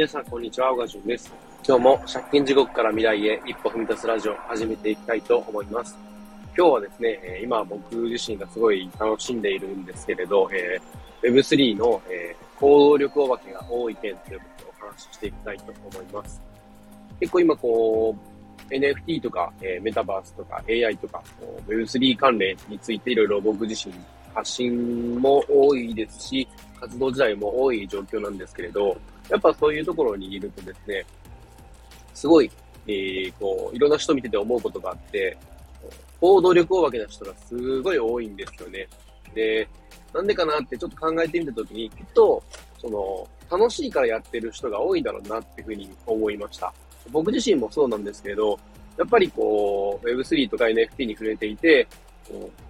皆さん、こんにちは。小川淳です。今日も借金地獄から未来へ一歩踏み出すラジオを始めていきたいと思います。今日はですね、今僕自身がすごい楽しんでいるんですけれど、えー、Web3 の、え、行動力お化けが多い点ということをお話ししていきたいと思います。結構今こう、NFT とか、え、メタバースとか AI とか Web3 関連についていろいろ僕自身発信も多いですし、活動自体も多い状況なんですけれど、やっぱそういうところにいるとですね、すごい、えー、こう、いろんな人見てて思うことがあって、行動力を分けた人がすごい多いんですよね。で、なんでかなってちょっと考えてみたときに、きっと、その、楽しいからやってる人が多いんだろうなっていうふうに思いました。僕自身もそうなんですけど、やっぱりこう、Web3 とか NFT に触れていて、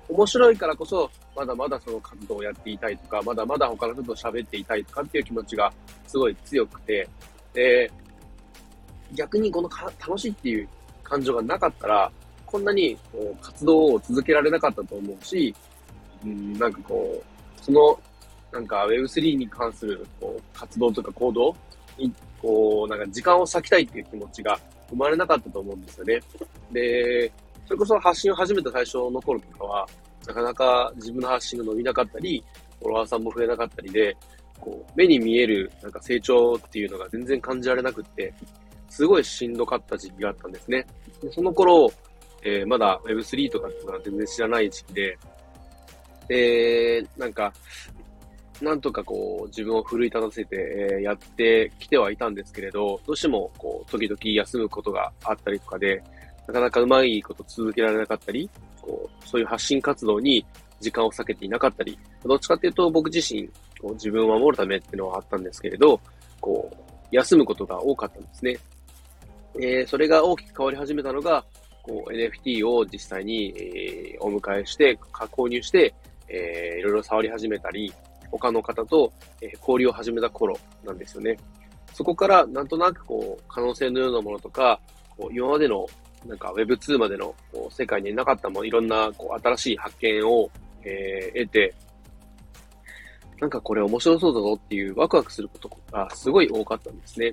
面白いからこそ、まだまだその活動をやっていたいとか、まだまだ他の人と喋っていたいとかっていう気持ちがすごい強くて、で、逆にこの楽しいっていう感情がなかったら、こんなにこう活動を続けられなかったと思うし、うん、なんかこう、その、なんか Web3 に関するこう活動とか行動に、こう、なんか時間を割きたいっていう気持ちが生まれなかったと思うんですよね。で、それこそ発信を始めた最初の頃とかは、なかなか自分の発信が伸びなかったり、フォロワーさんも増えなかったりで、こう、目に見えるなんか成長っていうのが全然感じられなくって、すごいしんどかった時期があったんですね。でその頃、えー、まだ Web3 とかっていうのは全然知らない時期で、で、なんか、なんとかこう、自分を奮い立たせて、えー、やってきてはいたんですけれど、どうしてもこう、時々休むことがあったりとかで、なかなかうまいこと続けられなかったり、こう、そういう発信活動に時間を避けていなかったり、どっちかっていうと僕自身、こう自分を守るためっていうのはあったんですけれど、こう、休むことが多かったんですね。えー、それが大きく変わり始めたのが、こう NFT を実際に、えー、お迎えして、購入して、えー、いろいろ触り始めたり、他の方と、えー、交流を始めた頃なんですよね。そこからなんとなくこう、可能性のようなものとか、こう今までのなんか Web2 までのこう世界になかったもんいろんなこう新しい発見を、えー、得て、なんかこれ面白そうだぞっていうワクワクすることがすごい多かったんですね。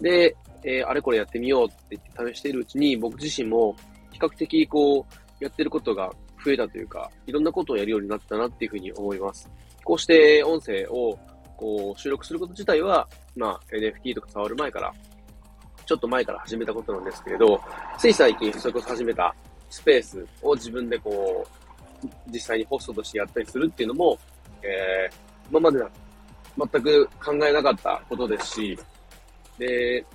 で、えー、あれこれやってみようって言って試しているうちに僕自身も比較的こうやってることが増えたというか、いろんなことをやるようになったなっていうふうに思います。こうして音声をこう収録すること自体は、まあ NFT とか触る前からちょっと前から始めたことなんですけれど、つい最近それこそ始めたスペースを自分でこう、実際にホストとしてやったりするっていうのも、えー、今まで全く考えなかったことですし、で、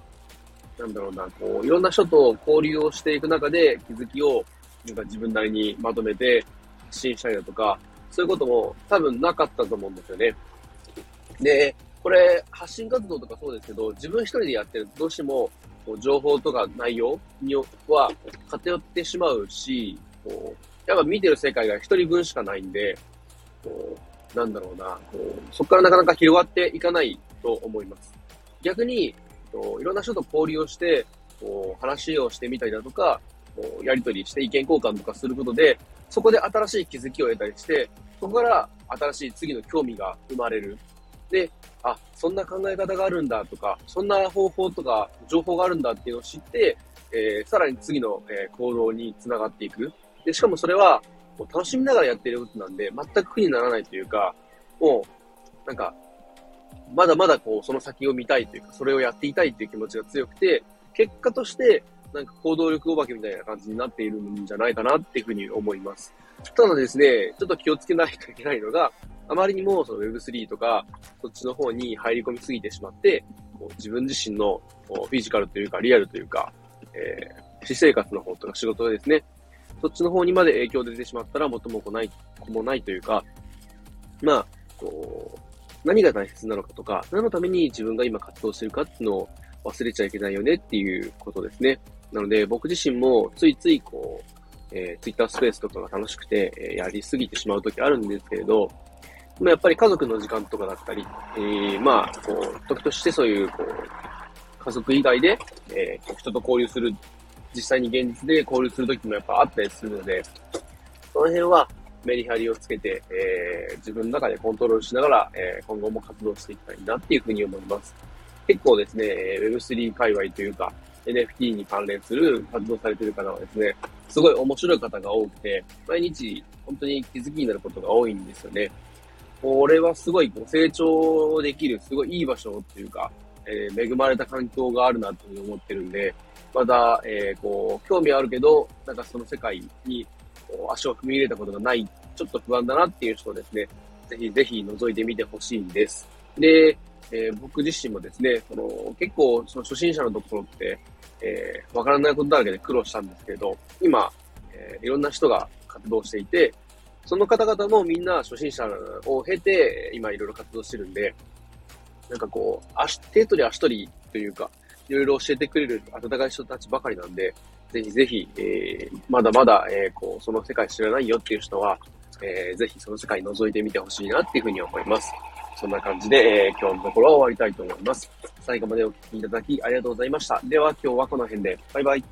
なんだろうな、こう、いろんな人と交流をしていく中で気づきを、なんか自分なりにまとめて発信したりだとか、そういうことも多分なかったと思うんですよね。で、これ、発信活動とかそうですけど、自分一人でやってるとどうしても、情報とか内容には偏ってしまうし、こうやっぱ見てる世界が一人分しかないんで、こうなんだろうな、こうそこからなかなか広がっていかないと思います。逆に、いろんな人と交流をして、こう話をしてみたりだとか、こうやりとりして意見交換とかすることで、そこで新しい気づきを得たりして、そこから新しい次の興味が生まれる。で、あ、そんな考え方があるんだとか、そんな方法とか情報があるんだっていうのを知って、えー、さらに次の、えー、行動につながっていく。で、しかもそれは、もう楽しみながらやってることなんで、全く苦にならないというか、もう、なんか、まだまだこう、その先を見たいというか、それをやっていたいという気持ちが強くて、結果として、なんか行動力お化けみたいな感じになっているんじゃないかなっていうふうに思います。ただですね、ちょっと気をつけないといけないのが、あまりにもその Web3 とか、そっちの方に入り込みすぎてしまって、こう自分自身のフィジカルというか、リアルというか、えー、私生活の方とか仕事でですね、そっちの方にまで影響出てしまったら元も子ない、子もないというか、まあ、こう、何が大切なのかとか、何のために自分が今活動してるかっていうのを忘れちゃいけないよねっていうことですね。なので、僕自身もついついこう、えー、Twitter スペースとかが楽しくて、えー、やりすぎてしまう時あるんですけれど、まあ、やっぱり家族の時間とかだったり、えー、まあ、こう、時としてそういう、こう、家族以外で、えー、人と交流する、実際に現実で交流する時もやっぱあったりするので、その辺はメリハリをつけて、えー、自分の中でコントロールしながら、えー、今後も活動していきたいなっていうふうに思います。結構ですね、Web3 界隈というか、NFT に関連する活動されてる方はですね、すごい面白い方が多くて、毎日本当に気づきになることが多いんですよね。これはすごいこう成長できる、すごいいい場所っていうか、えー、恵まれた環境があるなというふうに思ってるんで、まだ、えー、こう、興味あるけど、なんかその世界に足を踏み入れたことがない、ちょっと不安だなっていう人ですね、ぜひぜひ覗いてみてほしいんです。で、えー、僕自身もですね、その結構その初心者のところって、えー、わからないことだらけで苦労したんですけど、今、えー、いろんな人が活動していて、その方々もみんな初心者を経て、今いろいろ活動してるんで、なんかこう、足、手取り足取りというか、いろいろ教えてくれる温かい人たちばかりなんで、ぜひぜひ、えー、まだまだ、えー、こう、その世界知らないよっていう人は、えー、ぜひその世界覗いてみてほしいなっていうふうに思います。そんな感じで、えー、今日のところは終わりたいと思います。最後までお聴きいただきありがとうございました。では今日はこの辺で。バイバイ。